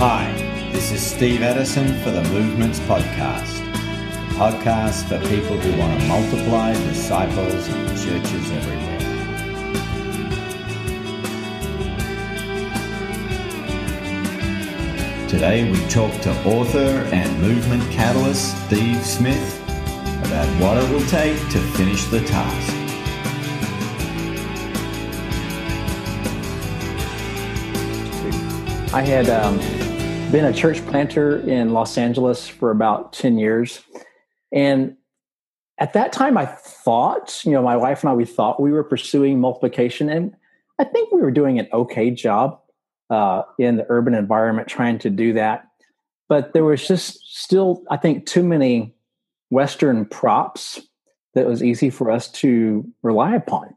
Hi, this is Steve Addison for the Movements Podcast, a podcast for people who want to multiply disciples and churches everywhere. Today we talk to author and movement catalyst Steve Smith about what it will take to finish the task. I had um, been a church planter in Los Angeles for about 10 years. And at that time, I thought, you know, my wife and I, we thought we were pursuing multiplication. And I think we were doing an okay job uh, in the urban environment trying to do that. But there was just still, I think, too many Western props that was easy for us to rely upon.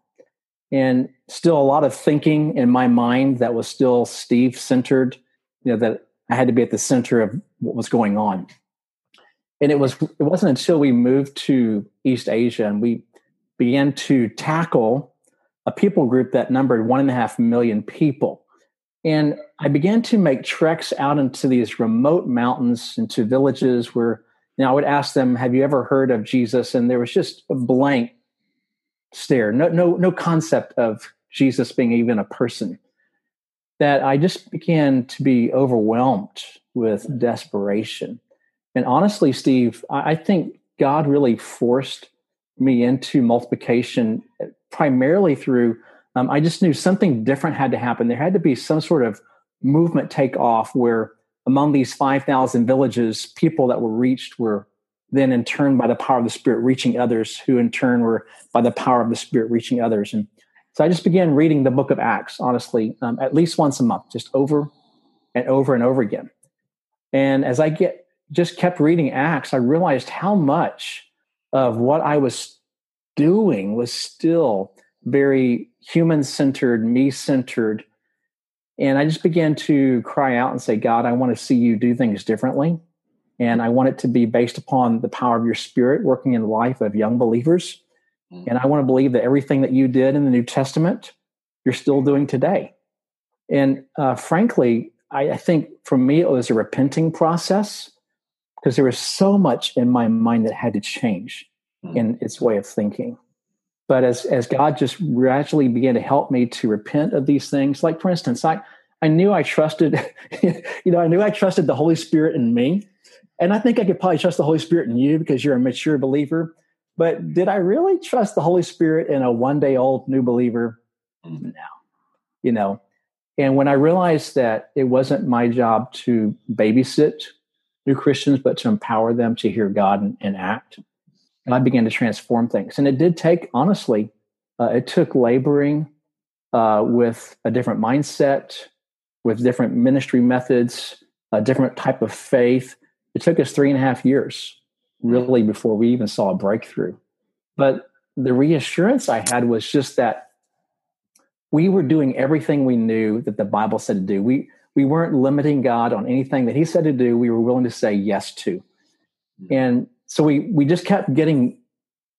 And still a lot of thinking in my mind that was still Steve centered, you know, that I had to be at the center of what was going on. And it was it wasn't until we moved to East Asia and we began to tackle a people group that numbered one and a half million people. And I began to make treks out into these remote mountains, into villages where you I would ask them, Have you ever heard of Jesus? And there was just a blank stare, no, no, no concept of Jesus being even a person that I just began to be overwhelmed with desperation. And honestly, Steve, I, I think God really forced me into multiplication primarily through, um, I just knew something different had to happen. There had to be some sort of movement take off where among these 5,000 villages, people that were reached were then in turn by the power of the Spirit reaching others, who in turn were by the power of the Spirit reaching others. And so I just began reading the book of Acts, honestly, um, at least once a month, just over and over and over again. And as I get just kept reading Acts, I realized how much of what I was doing was still very human centered, me centered. And I just began to cry out and say, God, I want to see you do things differently. And I want it to be based upon the power of your spirit working in the life of young believers. And I want to believe that everything that you did in the New Testament, you're still doing today. And uh, frankly, I, I think for me, it was a repenting process because there was so much in my mind that had to change mm. in its way of thinking. But as, as God just gradually began to help me to repent of these things, like for instance, I, I knew I trusted, you know, I knew I trusted the Holy Spirit in me. And I think I could probably trust the Holy Spirit in you because you're a mature believer. But did I really trust the Holy Spirit in a one day old new believer? Mm-hmm. No. You know, and when I realized that it wasn't my job to babysit new Christians, but to empower them to hear God and, and act, and I began to transform things. And it did take, honestly, uh, it took laboring uh, with a different mindset, with different ministry methods, a different type of faith. It took us three and a half years really before we even saw a breakthrough. But the reassurance I had was just that we were doing everything we knew that the Bible said to do. We we weren't limiting God on anything that He said to do. We were willing to say yes to, hmm. and so we we just kept getting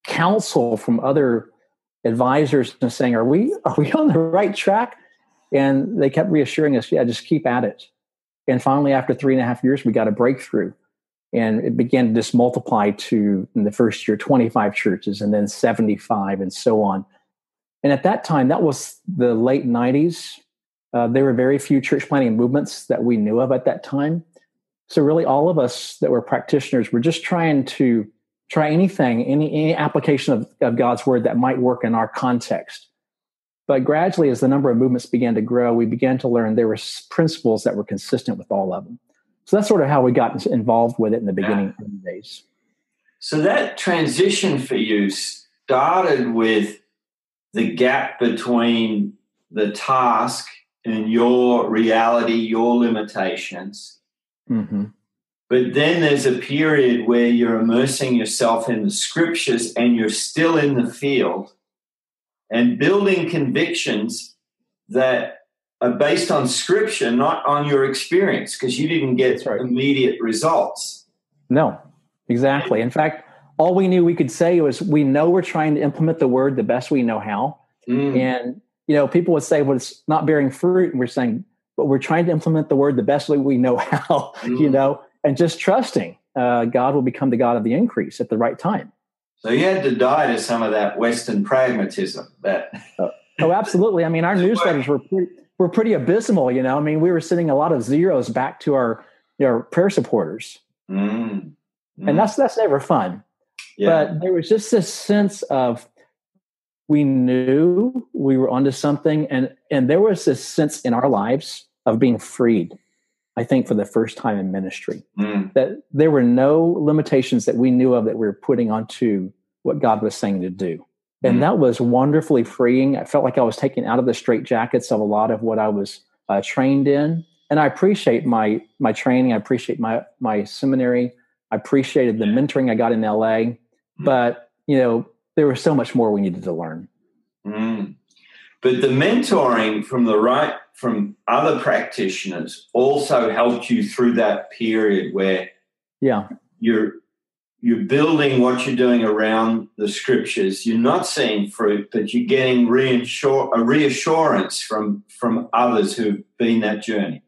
counsel from other advisors and saying, "Are we are we on the right track?" And they kept reassuring us, "Yeah, just keep at it." And finally, after three and a half years, we got a breakthrough and it began to just multiply to in the first year 25 churches and then 75 and so on. And at that time that was the late 90s uh, there were very few church planting movements that we knew of at that time. So really all of us that were practitioners were just trying to try anything any, any application of, of god's word that might work in our context. But gradually as the number of movements began to grow we began to learn there were principles that were consistent with all of them so that's sort of how we got involved with it in the beginning yeah. days. So that transition for you started with the gap between the task and your reality, your limitations. Mm-hmm. But then there's a period where you're immersing yourself in the scriptures and you're still in the field and building convictions that based on scripture, not on your experience, because you didn't get right. immediate results. No, exactly. In fact, all we knew we could say was we know we're trying to implement the word the best we know how. Mm. And, you know, people would say, well, it's not bearing fruit. And we're saying, but we're trying to implement the word the best way we know how, mm. you know, and just trusting uh, God will become the God of the increase at the right time. So you had to die to some of that Western pragmatism. That oh, oh, absolutely. I mean, our newsletters were pretty, were pretty abysmal. You know, I mean, we were sending a lot of zeros back to our you know, prayer supporters, mm. Mm. and that's that's never fun. Yeah. But there was just this sense of we knew we were onto something, and and there was this sense in our lives of being freed I think for the first time in ministry, mm. that there were no limitations that we knew of that we were putting onto what God was saying to do. And mm. that was wonderfully freeing. I felt like I was taken out of the straitjackets of a lot of what I was uh, trained in. And I appreciate my my training. I appreciate my my seminary. I appreciated the mentoring I got in LA. Mm. But you know, there was so much more we needed to learn. Mm. But the mentoring from the right from other practitioners also helped you through that period where yeah you're you're building what you're doing around the scriptures. You're not seeing fruit but you're getting reassure, a reassurance from from others who've been that journey.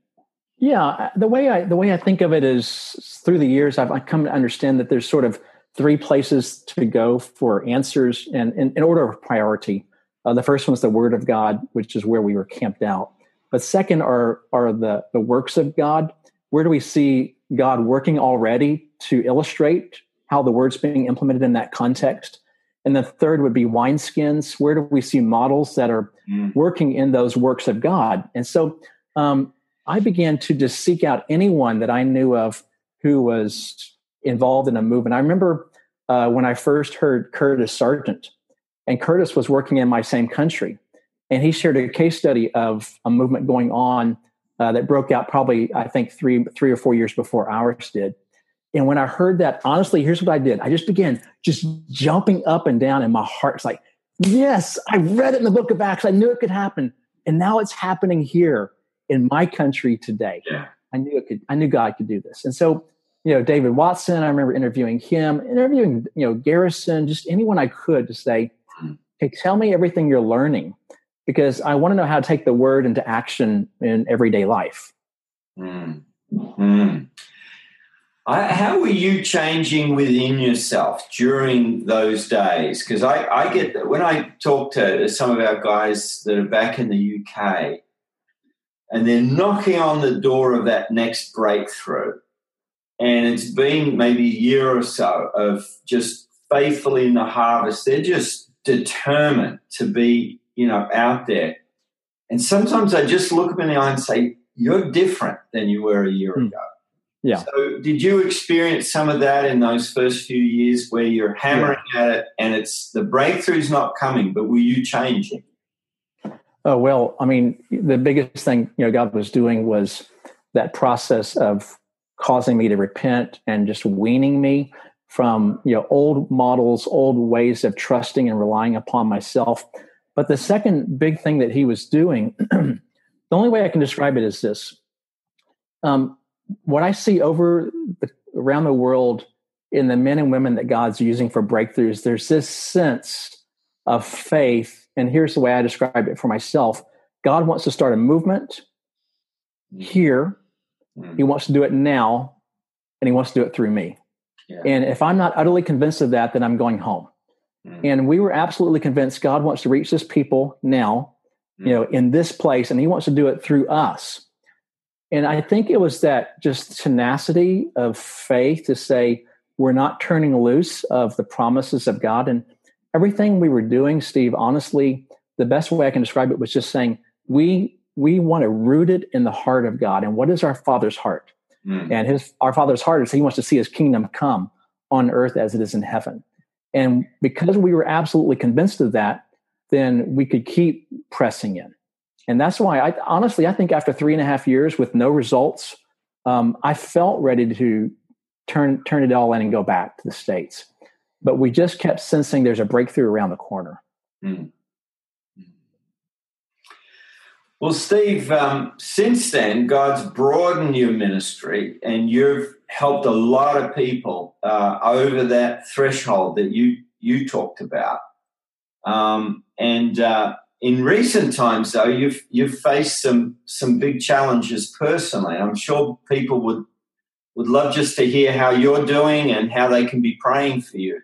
Yeah the way i the way i think of it is through the years i've, I've come to understand that there's sort of three places to go for answers and in order of priority. Uh, the first one is the word of god which is where we were camped out. But second are are the the works of God. Where do we see God working already to illustrate how the word's being implemented in that context? And the third would be wineskins. Where do we see models that are mm. working in those works of God? And so um, I began to just seek out anyone that I knew of who was involved in a movement. I remember uh, when I first heard Curtis Sergeant, and Curtis was working in my same country and he shared a case study of a movement going on uh, that broke out probably I think three three or four years before ours did. And when I heard that, honestly, here's what I did. I just began just jumping up and down, and my heart's like, yes, I read it in the book of Acts. I knew it could happen. And now it's happening here in my country today. Yeah. I knew it could, I knew God could do this. And so, you know, David Watson, I remember interviewing him, interviewing, you know, Garrison, just anyone I could to say, hey, tell me everything you're learning because I want to know how to take the word into action in everyday life. Mm. Mm. I, how were you changing within yourself during those days? Because I, I get when I talk to some of our guys that are back in the UK and they're knocking on the door of that next breakthrough. And it's been maybe a year or so of just faithfully in the harvest. They're just determined to be you know, out there. And sometimes I just look them in the eye and say, you're different than you were a year mm. ago. Yeah. So did you experience some of that in those first few years where you're hammering yeah. at it and it's the breakthrough's not coming, but were you changing? Oh, well, I mean, the biggest thing, you know, God was doing was that process of causing me to repent and just weaning me from, you know, old models, old ways of trusting and relying upon myself but the second big thing that he was doing, the only way I can describe it is this. Um, what I see over the, around the world in the men and women that God's using for breakthroughs, there's this sense of faith. And here's the way I describe it for myself God wants to start a movement here, mm. He wants to do it now, and He wants to do it through me. Yeah. And if I'm not utterly convinced of that, then I'm going home. Mm. And we were absolutely convinced God wants to reach this people now, mm. you know, in this place, and He wants to do it through us. And I think it was that just tenacity of faith to say, we're not turning loose of the promises of God. And everything we were doing, Steve, honestly, the best way I can describe it was just saying, we we want to root it in the heart of God. And what is our Father's heart? Mm. And his our Father's heart is he wants to see his kingdom come on earth as it is in heaven. And because we were absolutely convinced of that, then we could keep pressing in. And that's why I honestly, I think after three and a half years with no results, um, I felt ready to turn, turn it all in and go back to the States. But we just kept sensing there's a breakthrough around the corner. Mm. Well, Steve, um, since then, God's broadened your ministry and you've helped a lot of people uh, over that threshold that you, you talked about. Um, and uh, in recent times, though, you've you've faced some some big challenges personally. I'm sure people would would love just to hear how you're doing and how they can be praying for you.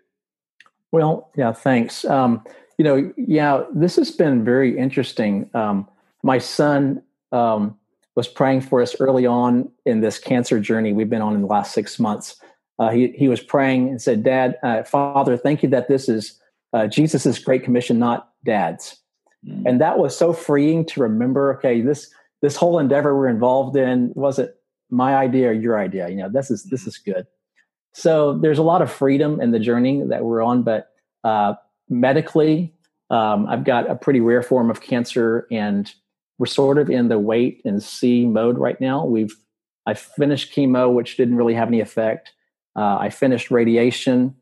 Well, yeah, thanks. Um, you know, yeah, this has been very interesting. Um, my son um, was praying for us early on in this cancer journey we've been on in the last six months. Uh, he he was praying and said, "Dad, uh, Father, thank you that this is uh, Jesus's great commission, not Dad's." Mm. And that was so freeing to remember. Okay, this this whole endeavor we're involved in wasn't my idea or your idea. You know, this is this is good. So there's a lot of freedom in the journey that we're on, but uh, medically, um, I've got a pretty rare form of cancer, and we're sort of in the wait and see mode right now. We've I finished chemo, which didn't really have any effect. Uh, I finished radiation,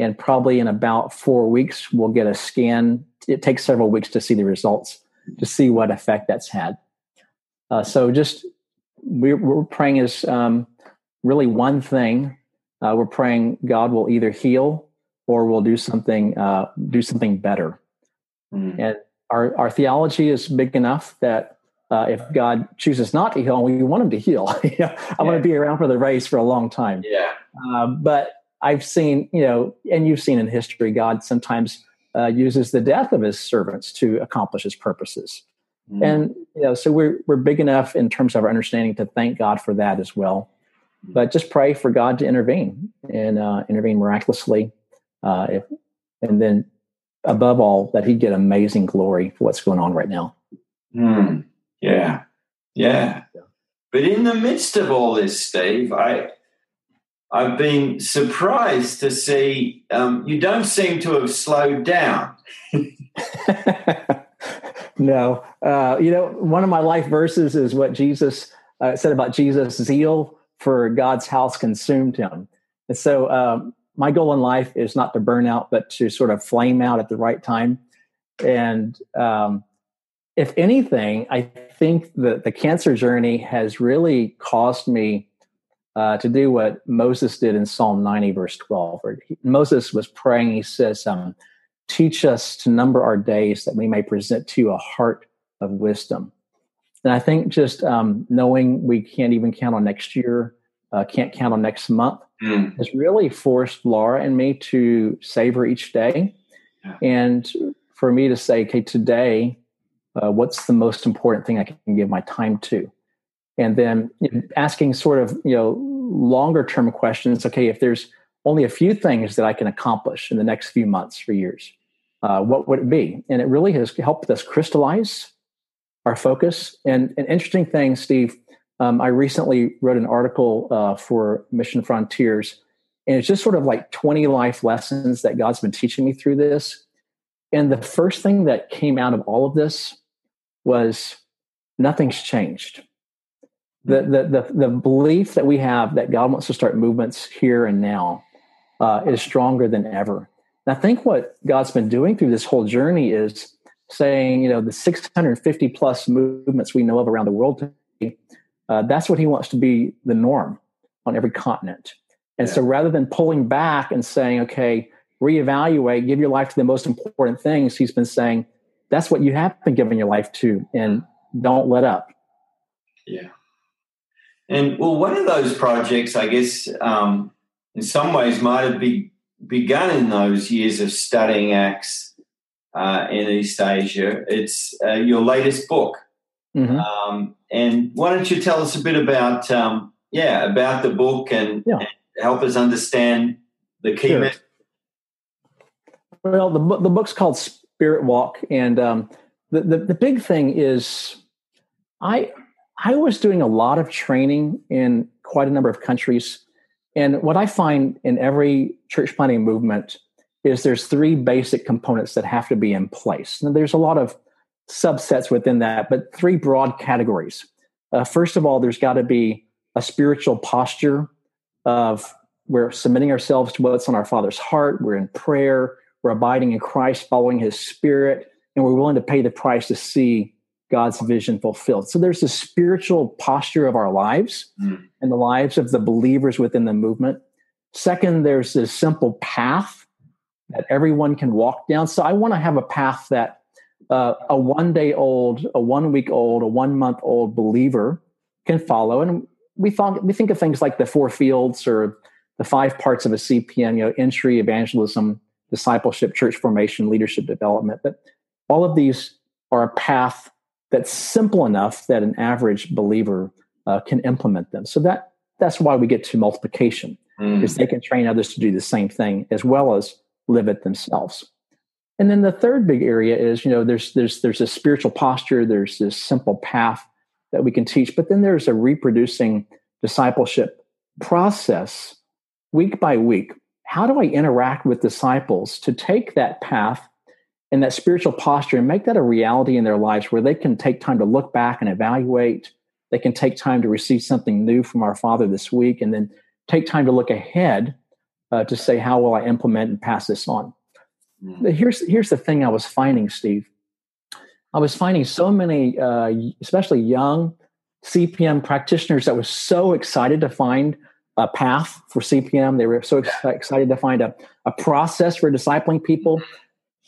and probably in about four weeks we'll get a scan. It takes several weeks to see the results to see what effect that's had. Uh, so just we're, we're praying is um, really one thing. Uh, we're praying God will either heal or we'll do something uh, do something better. Mm. And our our theology is big enough that uh, if God chooses not to heal, we want Him to heal. I yeah. want to be around for the race for a long time. Yeah. Um, but I've seen, you know, and you've seen in history, God sometimes uh, uses the death of His servants to accomplish His purposes. Mm. And you know, so we're we're big enough in terms of our understanding to thank God for that as well. Mm. But just pray for God to intervene and uh, intervene miraculously, uh, if, and then above all that He'd get amazing glory for what's going on right now. Mm. Yeah. yeah, yeah. But in the midst of all this, Steve, I I've been surprised to see um, you don't seem to have slowed down. No, uh, you know, one of my life verses is what Jesus uh, said about Jesus' zeal for God's house consumed him. And so, um, my goal in life is not to burn out, but to sort of flame out at the right time. And um, if anything, I think that the cancer journey has really caused me uh, to do what Moses did in Psalm 90, verse 12, where he, Moses was praying. He says, um, teach us to number our days that we may present to you a heart of wisdom. And I think just um, knowing we can't even count on next year, uh, can't count on next month, mm. has really forced Laura and me to savor each day. Yeah. And for me to say, okay, today, uh, what's the most important thing I can give my time to? And then you know, asking sort of, you know, longer term questions. Okay, if there's only a few things that I can accomplish in the next few months or years, uh, what would it be? And it really has helped us crystallize our focus. And an interesting thing, Steve, um, I recently wrote an article uh, for Mission Frontiers, and it's just sort of like 20 life lessons that God's been teaching me through this. And the first thing that came out of all of this was nothing's changed. The, the, the, the belief that we have that God wants to start movements here and now uh, is stronger than ever. And I think what God's been doing through this whole journey is saying, you know, the 650 plus movements we know of around the world today, uh, that's what He wants to be the norm on every continent. And yeah. so rather than pulling back and saying, okay, reevaluate, give your life to the most important things, He's been saying, that's what you have been giving your life to, and don't let up. Yeah. And well, one of those projects, I guess, um, in some ways might have been begun in those years of studying Acts uh, in East Asia. It's uh, your latest book. Mm-hmm. Um, and why don't you tell us a bit about, um, yeah, about the book and, yeah. and, help us understand the key sure. Well, the, the book's called Spirit Walk. And um, the, the, the big thing is I, I was doing a lot of training in quite a number of countries and what I find in every church planting movement is there's three basic components that have to be in place. And there's a lot of subsets within that, but three broad categories. Uh, first of all, there's got to be a spiritual posture of we're submitting ourselves to what's on our Father's heart. We're in prayer. We're abiding in Christ, following His Spirit, and we're willing to pay the price to see God's vision fulfilled. So there's a spiritual posture of our lives mm. and the lives of the believers within the movement. Second, there's this simple path that everyone can walk down. So I want to have a path that uh, a one day old, a one week old, a one month old believer can follow. And we thought we think of things like the four fields or the five parts of a CPM, you know, entry, evangelism, discipleship, church formation, leadership development. But all of these are a path that's simple enough that an average believer uh, can implement them. So that that's why we get to multiplication, mm. is they can train others to do the same thing as well as live it themselves. And then the third big area is, you know, there's there's there's a spiritual posture, there's this simple path that we can teach, but then there's a reproducing discipleship process week by week. How do I interact with disciples to take that path and that spiritual posture and make that a reality in their lives where they can take time to look back and evaluate? They can take time to receive something new from our Father this week and then take time to look ahead uh, to say, how will I implement and pass this on? Mm. Here's, here's the thing I was finding, Steve. I was finding so many, uh, especially young CPM practitioners, that was so excited to find a path for CPM. They were so ex- excited to find a, a process for discipling people.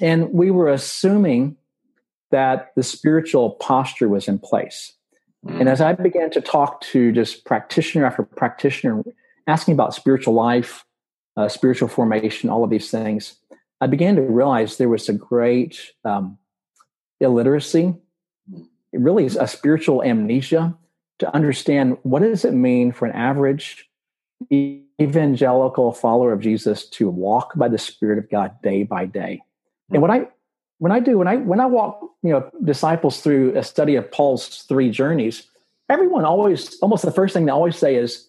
And we were assuming that the spiritual posture was in place. Mm. And as I began to talk to just practitioner after practitioner, asking about spiritual life, uh, spiritual formation, all of these things, I began to realize there was a great um, illiteracy, really a spiritual amnesia to understand what does it mean for an average evangelical follower of Jesus to walk by the Spirit of God day by day. And what I when I do when I when I walk you know disciples through a study of Paul's three journeys, everyone always almost the first thing they always say is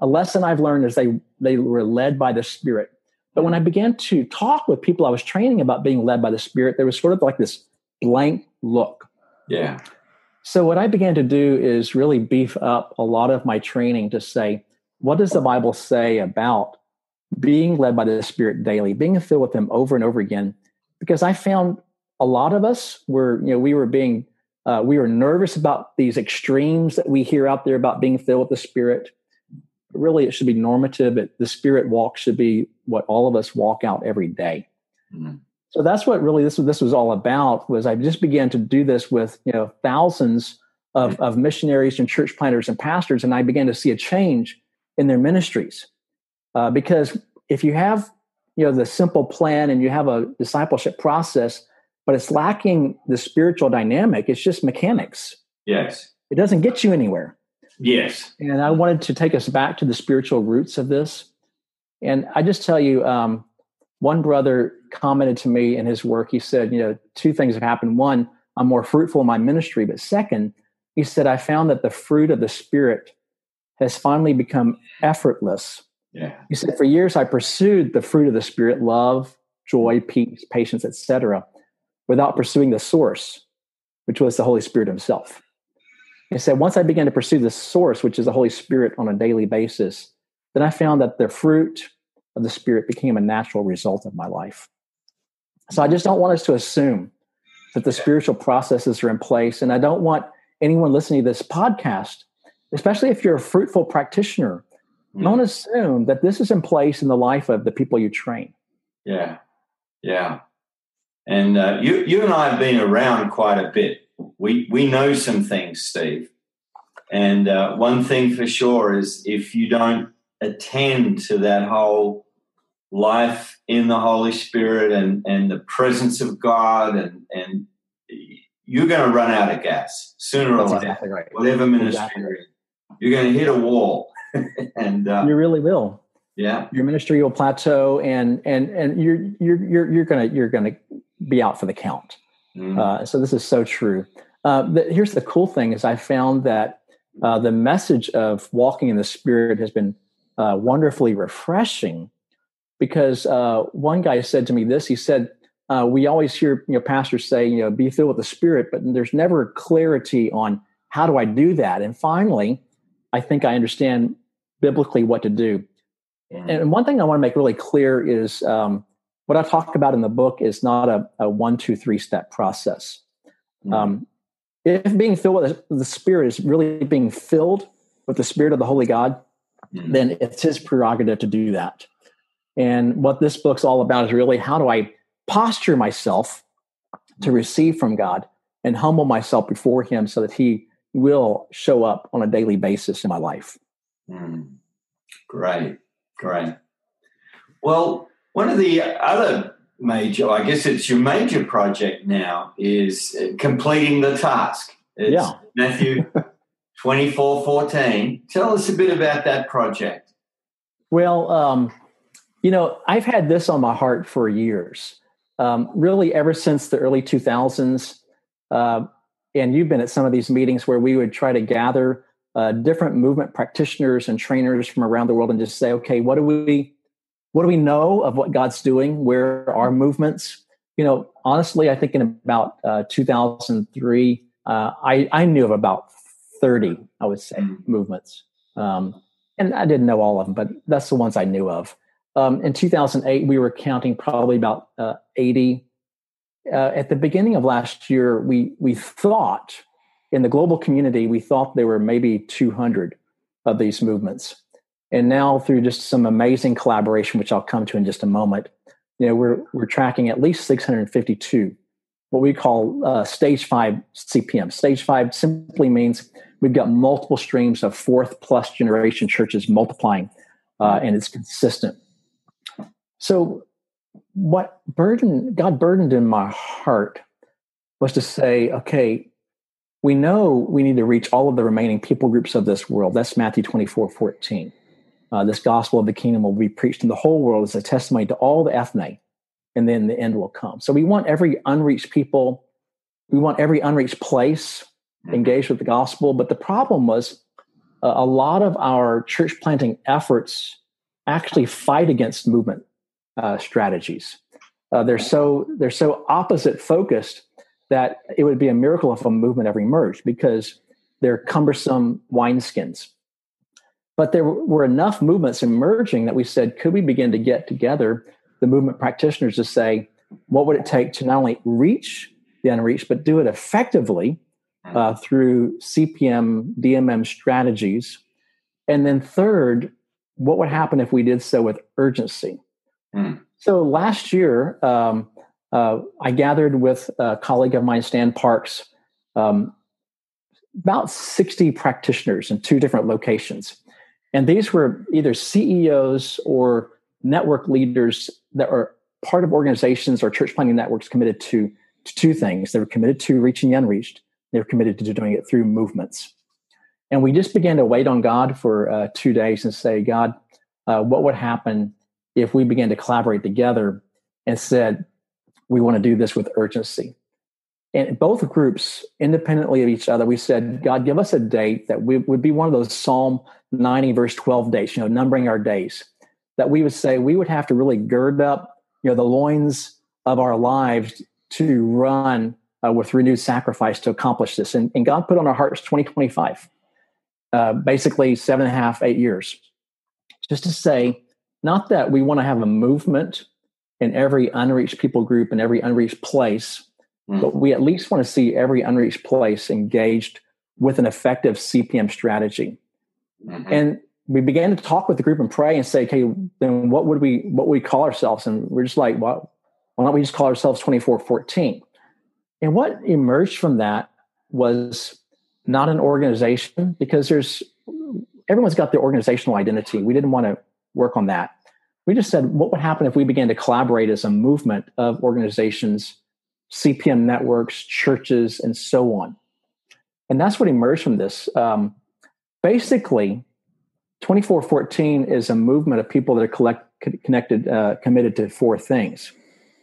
a lesson I've learned is they they were led by the Spirit. But when I began to talk with people I was training about being led by the Spirit, there was sort of like this blank look. Yeah. So what I began to do is really beef up a lot of my training to say, what does the Bible say about being led by the Spirit daily, being filled with Him over and over again? Because I found a lot of us were, you know, we were being, uh, we were nervous about these extremes that we hear out there about being filled with the Spirit. But really, it should be normative. It, the Spirit walk should be what all of us walk out every day. Mm-hmm. So that's what really this this was all about. Was I just began to do this with you know thousands of, of missionaries and church planters and pastors, and I began to see a change in their ministries. Uh, because if you have you know the simple plan and you have a discipleship process, but it's lacking the spiritual dynamic, it's just mechanics. Yes, it doesn't get you anywhere. Yes, and I wanted to take us back to the spiritual roots of this. And I just tell you, um, one brother commented to me in his work, he said, you know, two things have happened. One, I'm more fruitful in my ministry. But second, he said, I found that the fruit of the Spirit has finally become effortless. Yeah. He said, for years I pursued the fruit of the Spirit, love, joy, peace, patience, etc., without pursuing the source, which was the Holy Spirit himself. He said, once I began to pursue the source, which is the Holy Spirit on a daily basis, then I found that the fruit of the Spirit became a natural result of my life. So I just don't want us to assume that the spiritual processes are in place. And I don't want anyone listening to this podcast, especially if you're a fruitful practitioner, mm. don't assume that this is in place in the life of the people you train. Yeah. Yeah. And uh, you, you and I have been around quite a bit. We, we know some things, Steve. And uh, one thing for sure is if you don't attend to that whole life in the Holy Spirit and, and the presence of God, and, and you're going to run out of gas sooner or later. Exactly right. Whatever ministry exactly. you're in, you're going to hit a wall, and uh, you really will. Yeah, your ministry will plateau, and and and you're you're you're you're gonna you're gonna be out for the count. Mm. Uh, so this is so true. Uh, the, here's the cool thing: is I found that uh, the message of walking in the Spirit has been uh, wonderfully refreshing because uh, one guy said to me this he said uh, we always hear you know pastors say you know be filled with the spirit but there's never clarity on how do i do that and finally i think i understand biblically what to do mm. and one thing i want to make really clear is um, what i talk about in the book is not a, a one two three step process mm. um, if being filled with the spirit is really being filled with the spirit of the holy god mm-hmm. then it's his prerogative to do that. And what this book's all about is really how do I posture myself to receive from God and humble myself before Him so that He will show up on a daily basis in my life. Mm. Great, great. Well, one of the other major, I guess it's your major project now, is completing the task. It's yeah. Matthew 24 14. Tell us a bit about that project. Well, um, you know, I've had this on my heart for years, um, really, ever since the early 2000s. Uh, and you've been at some of these meetings where we would try to gather uh, different movement practitioners and trainers from around the world and just say, okay, what do we what do we know of what God's doing? Where are movements? You know, honestly, I think in about uh, 2003, uh, I, I knew of about 30, I would say, mm. movements. Um, and I didn't know all of them, but that's the ones I knew of. Um, in 2008, we were counting probably about uh, 80. Uh, at the beginning of last year, we we thought in the global community, we thought there were maybe 200 of these movements. And now through just some amazing collaboration, which I'll come to in just a moment, you know, we're we're tracking at least 652, what we call uh, stage five CPM. Stage five simply means we've got multiple streams of fourth plus generation churches multiplying, uh, and it's consistent. So, what burden God burdened in my heart was to say, okay, we know we need to reach all of the remaining people groups of this world. That's Matthew 24, 14 uh, this gospel of the kingdom will be preached in the whole world as a testimony to all the ethne, and then the end will come. So we want every unreached people, we want every unreached place mm-hmm. engaged with the gospel. But the problem was uh, a lot of our church planting efforts actually fight against movement uh, strategies. Uh, they're so they're so opposite focused that it would be a miracle if a movement ever emerged because they're cumbersome wineskins but there were enough movements emerging that we said, could we begin to get together the movement practitioners to say, what would it take to not only reach the unreached, but do it effectively uh, through CPM, DMM strategies? And then, third, what would happen if we did so with urgency? Mm. So last year, um, uh, I gathered with a colleague of mine, Stan Parks, um, about 60 practitioners in two different locations. And these were either CEOs or network leaders that are part of organizations or church planting networks committed to, to two things. They were committed to reaching the unreached. They were committed to doing it through movements. And we just began to wait on God for uh, two days and say, God, uh, what would happen if we began to collaborate together and said, we want to do this with urgency? And both groups, independently of each other, we said, God, give us a date that we, would be one of those Psalm 90, verse 12 days, you know, numbering our days, that we would say we would have to really gird up, you know, the loins of our lives to run uh, with renewed sacrifice to accomplish this. And, and God put on our hearts 2025, uh, basically seven and a half, eight years, just to say, not that we want to have a movement in every unreached people group and every unreached place, mm. but we at least want to see every unreached place engaged with an effective CPM strategy. Mm-hmm. And we began to talk with the group and pray and say, okay, then what would we what would we call ourselves? And we're just like, well, why don't we just call ourselves 2414? And what emerged from that was not an organization because there's everyone's got their organizational identity. We didn't want to work on that. We just said, what would happen if we began to collaborate as a movement of organizations, CPM networks, churches, and so on? And that's what emerged from this. Um, basically 2414 is a movement of people that are collect, connected uh, committed to four things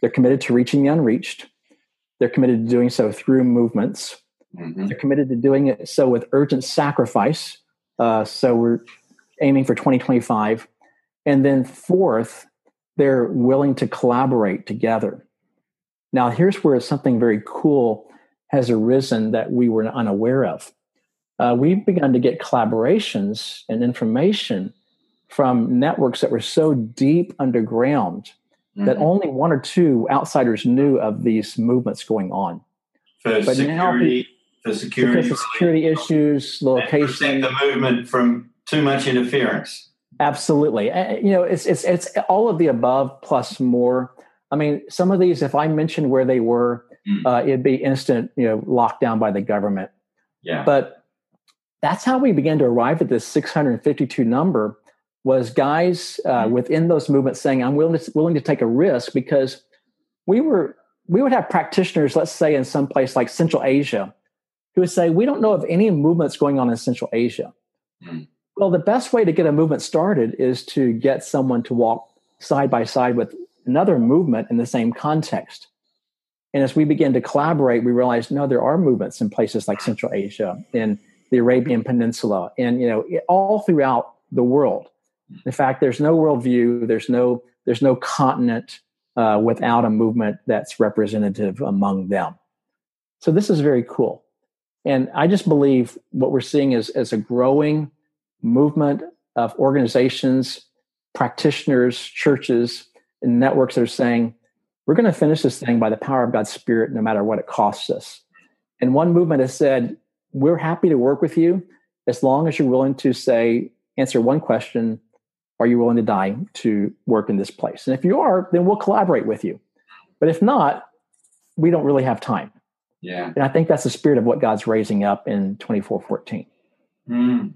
they're committed to reaching the unreached they're committed to doing so through movements mm-hmm. they're committed to doing it so with urgent sacrifice uh, so we're aiming for 2025 and then fourth they're willing to collaborate together now here's where something very cool has arisen that we were unaware of uh, we've begun to get collaborations and information from networks that were so deep underground mm-hmm. that only one or two outsiders knew of these movements going on. For but security, now, for security, security issues, location, the movement from too much interference. Absolutely, you know, it's it's it's all of the above plus more. I mean, some of these, if I mentioned where they were, mm. uh, it'd be instant, you know, lockdown by the government. Yeah. But that's how we began to arrive at this 652 number was guys uh, mm. within those movements saying, I'm willing to, willing to take a risk because we were, we would have practitioners, let's say in some place like Central Asia, who would say, we don't know of any movements going on in Central Asia. Mm. Well, the best way to get a movement started is to get someone to walk side by side with another movement in the same context. And as we begin to collaborate, we realize no, there are movements in places like Central Asia, in the Arabian Peninsula, and you know, all throughout the world. In fact, there's no worldview, there's no there's no continent uh, without a movement that's representative among them. So this is very cool, and I just believe what we're seeing is as a growing movement of organizations, practitioners, churches, and networks that are saying we're going to finish this thing by the power of God's Spirit, no matter what it costs us. And one movement has said, we're happy to work with you as long as you're willing to say, answer one question Are you willing to die to work in this place? And if you are, then we'll collaborate with you. But if not, we don't really have time. Yeah. And I think that's the spirit of what God's raising up in 2414. Mm.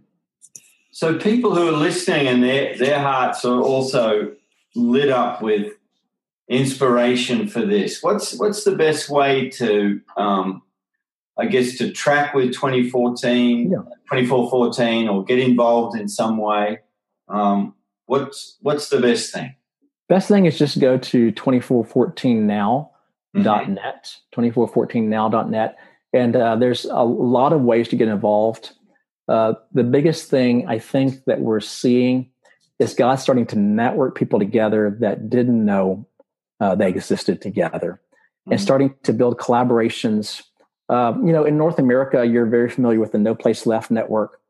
So people who are listening and their, their hearts are also lit up with inspiration for this? What's what's the best way to, um, I guess, to track with 2014, yeah. 2414, or get involved in some way? Um, what's what's the best thing? Best thing is just go to 2414now.net, mm-hmm. 2414now.net, and uh, there's a lot of ways to get involved. Uh, the biggest thing I think that we're seeing is God starting to network people together that didn't know uh, they existed together mm-hmm. and starting to build collaborations. Uh, you know, in North America, you're very familiar with the No Place Left network.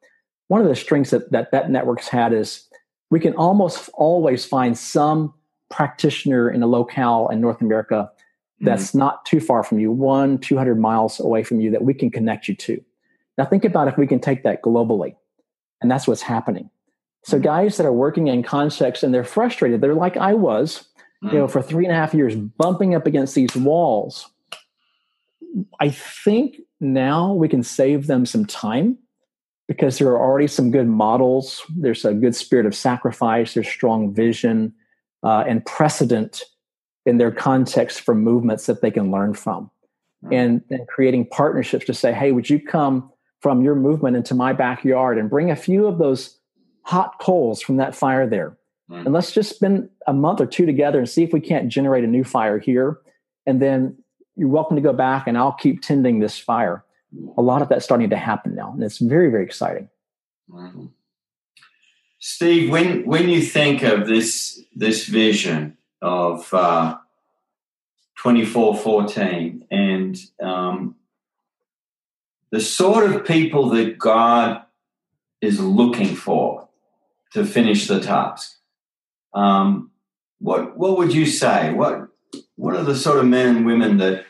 One of the strengths that, that that network's had is we can almost always find some practitioner in a locale in North America that's mm-hmm. not too far from you, one, 200 miles away from you, that we can connect you to. Now, think about if we can take that globally. And that's what's happening. So, mm-hmm. guys that are working in contexts and they're frustrated, they're like I was mm. you know, for three and a half years, bumping up against these walls. I think now we can save them some time because there are already some good models. There's a good spirit of sacrifice, there's strong vision uh, and precedent in their context for movements that they can learn from. Mm. And, and creating partnerships to say, hey, would you come from your movement into my backyard and bring a few of those hot coals from that fire there? Mm. And let's just spend a month or two together and see if we can't generate a new fire here. And then you're welcome to go back and I'll keep tending this fire. A lot of that's starting to happen now. And it's very, very exciting. Mm-hmm. Steve, when when you think of this this vision of uh, 2414 and um, the sort of people that God is looking for to finish the task, um, what what would you say? What what are the sort of men and women that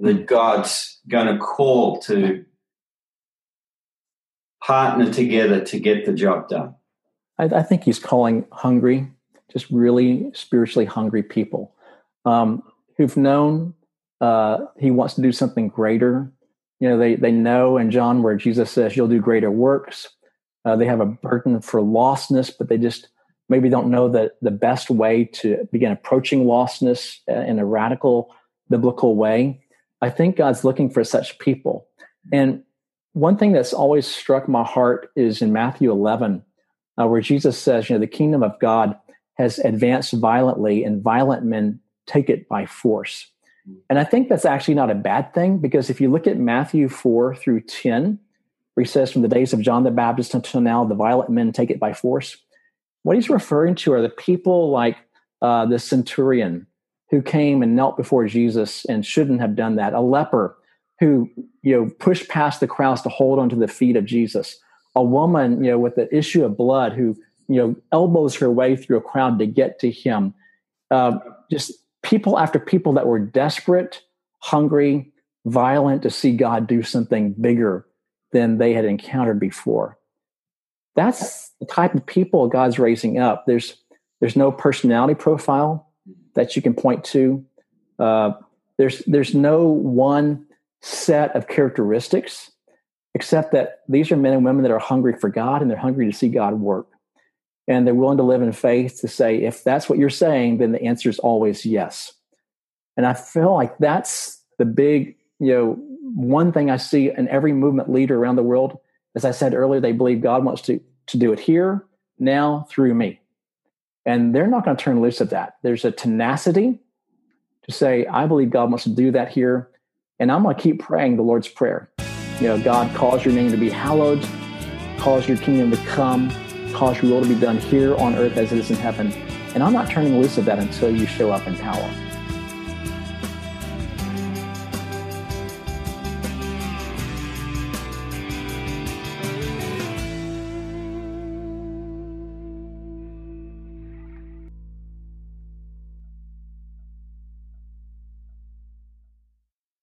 that God's going to call to partner together to get the job done? I, I think He's calling hungry, just really spiritually hungry people um, who've known uh, He wants to do something greater. You know, they they know in John where Jesus says, "You'll do greater works." Uh, they have a burden for lostness, but they just maybe don't know that the best way to begin approaching lostness uh, in a radical biblical way. I think God's looking for such people. And one thing that's always struck my heart is in Matthew 11, uh, where Jesus says, you know, the kingdom of God has advanced violently and violent men take it by force. And I think that's actually not a bad thing because if you look at Matthew 4 through 10, where he says, from the days of John the Baptist until now, the violent men take it by force. What he's referring to are the people like uh, the centurion who came and knelt before Jesus and shouldn't have done that, a leper who you know pushed past the crowds to hold onto the feet of Jesus, a woman you know with the issue of blood who you know elbows her way through a crowd to get to him, uh, just people after people that were desperate, hungry, violent to see God do something bigger than they had encountered before. That's the type of people God's raising up. There's there's no personality profile that you can point to. Uh, there's there's no one set of characteristics except that these are men and women that are hungry for God and they're hungry to see God work. And they're willing to live in faith to say, if that's what you're saying, then the answer is always yes. And I feel like that's the big, you know, one thing I see in every movement leader around the world. As I said earlier, they believe God wants to, to do it here, now, through me. And they're not going to turn loose of that. There's a tenacity to say, I believe God wants to do that here. And I'm going to keep praying the Lord's Prayer. You know, God, cause your name to be hallowed, cause your kingdom to come, cause your will to be done here on earth as it is in heaven. And I'm not turning loose of that until you show up in power.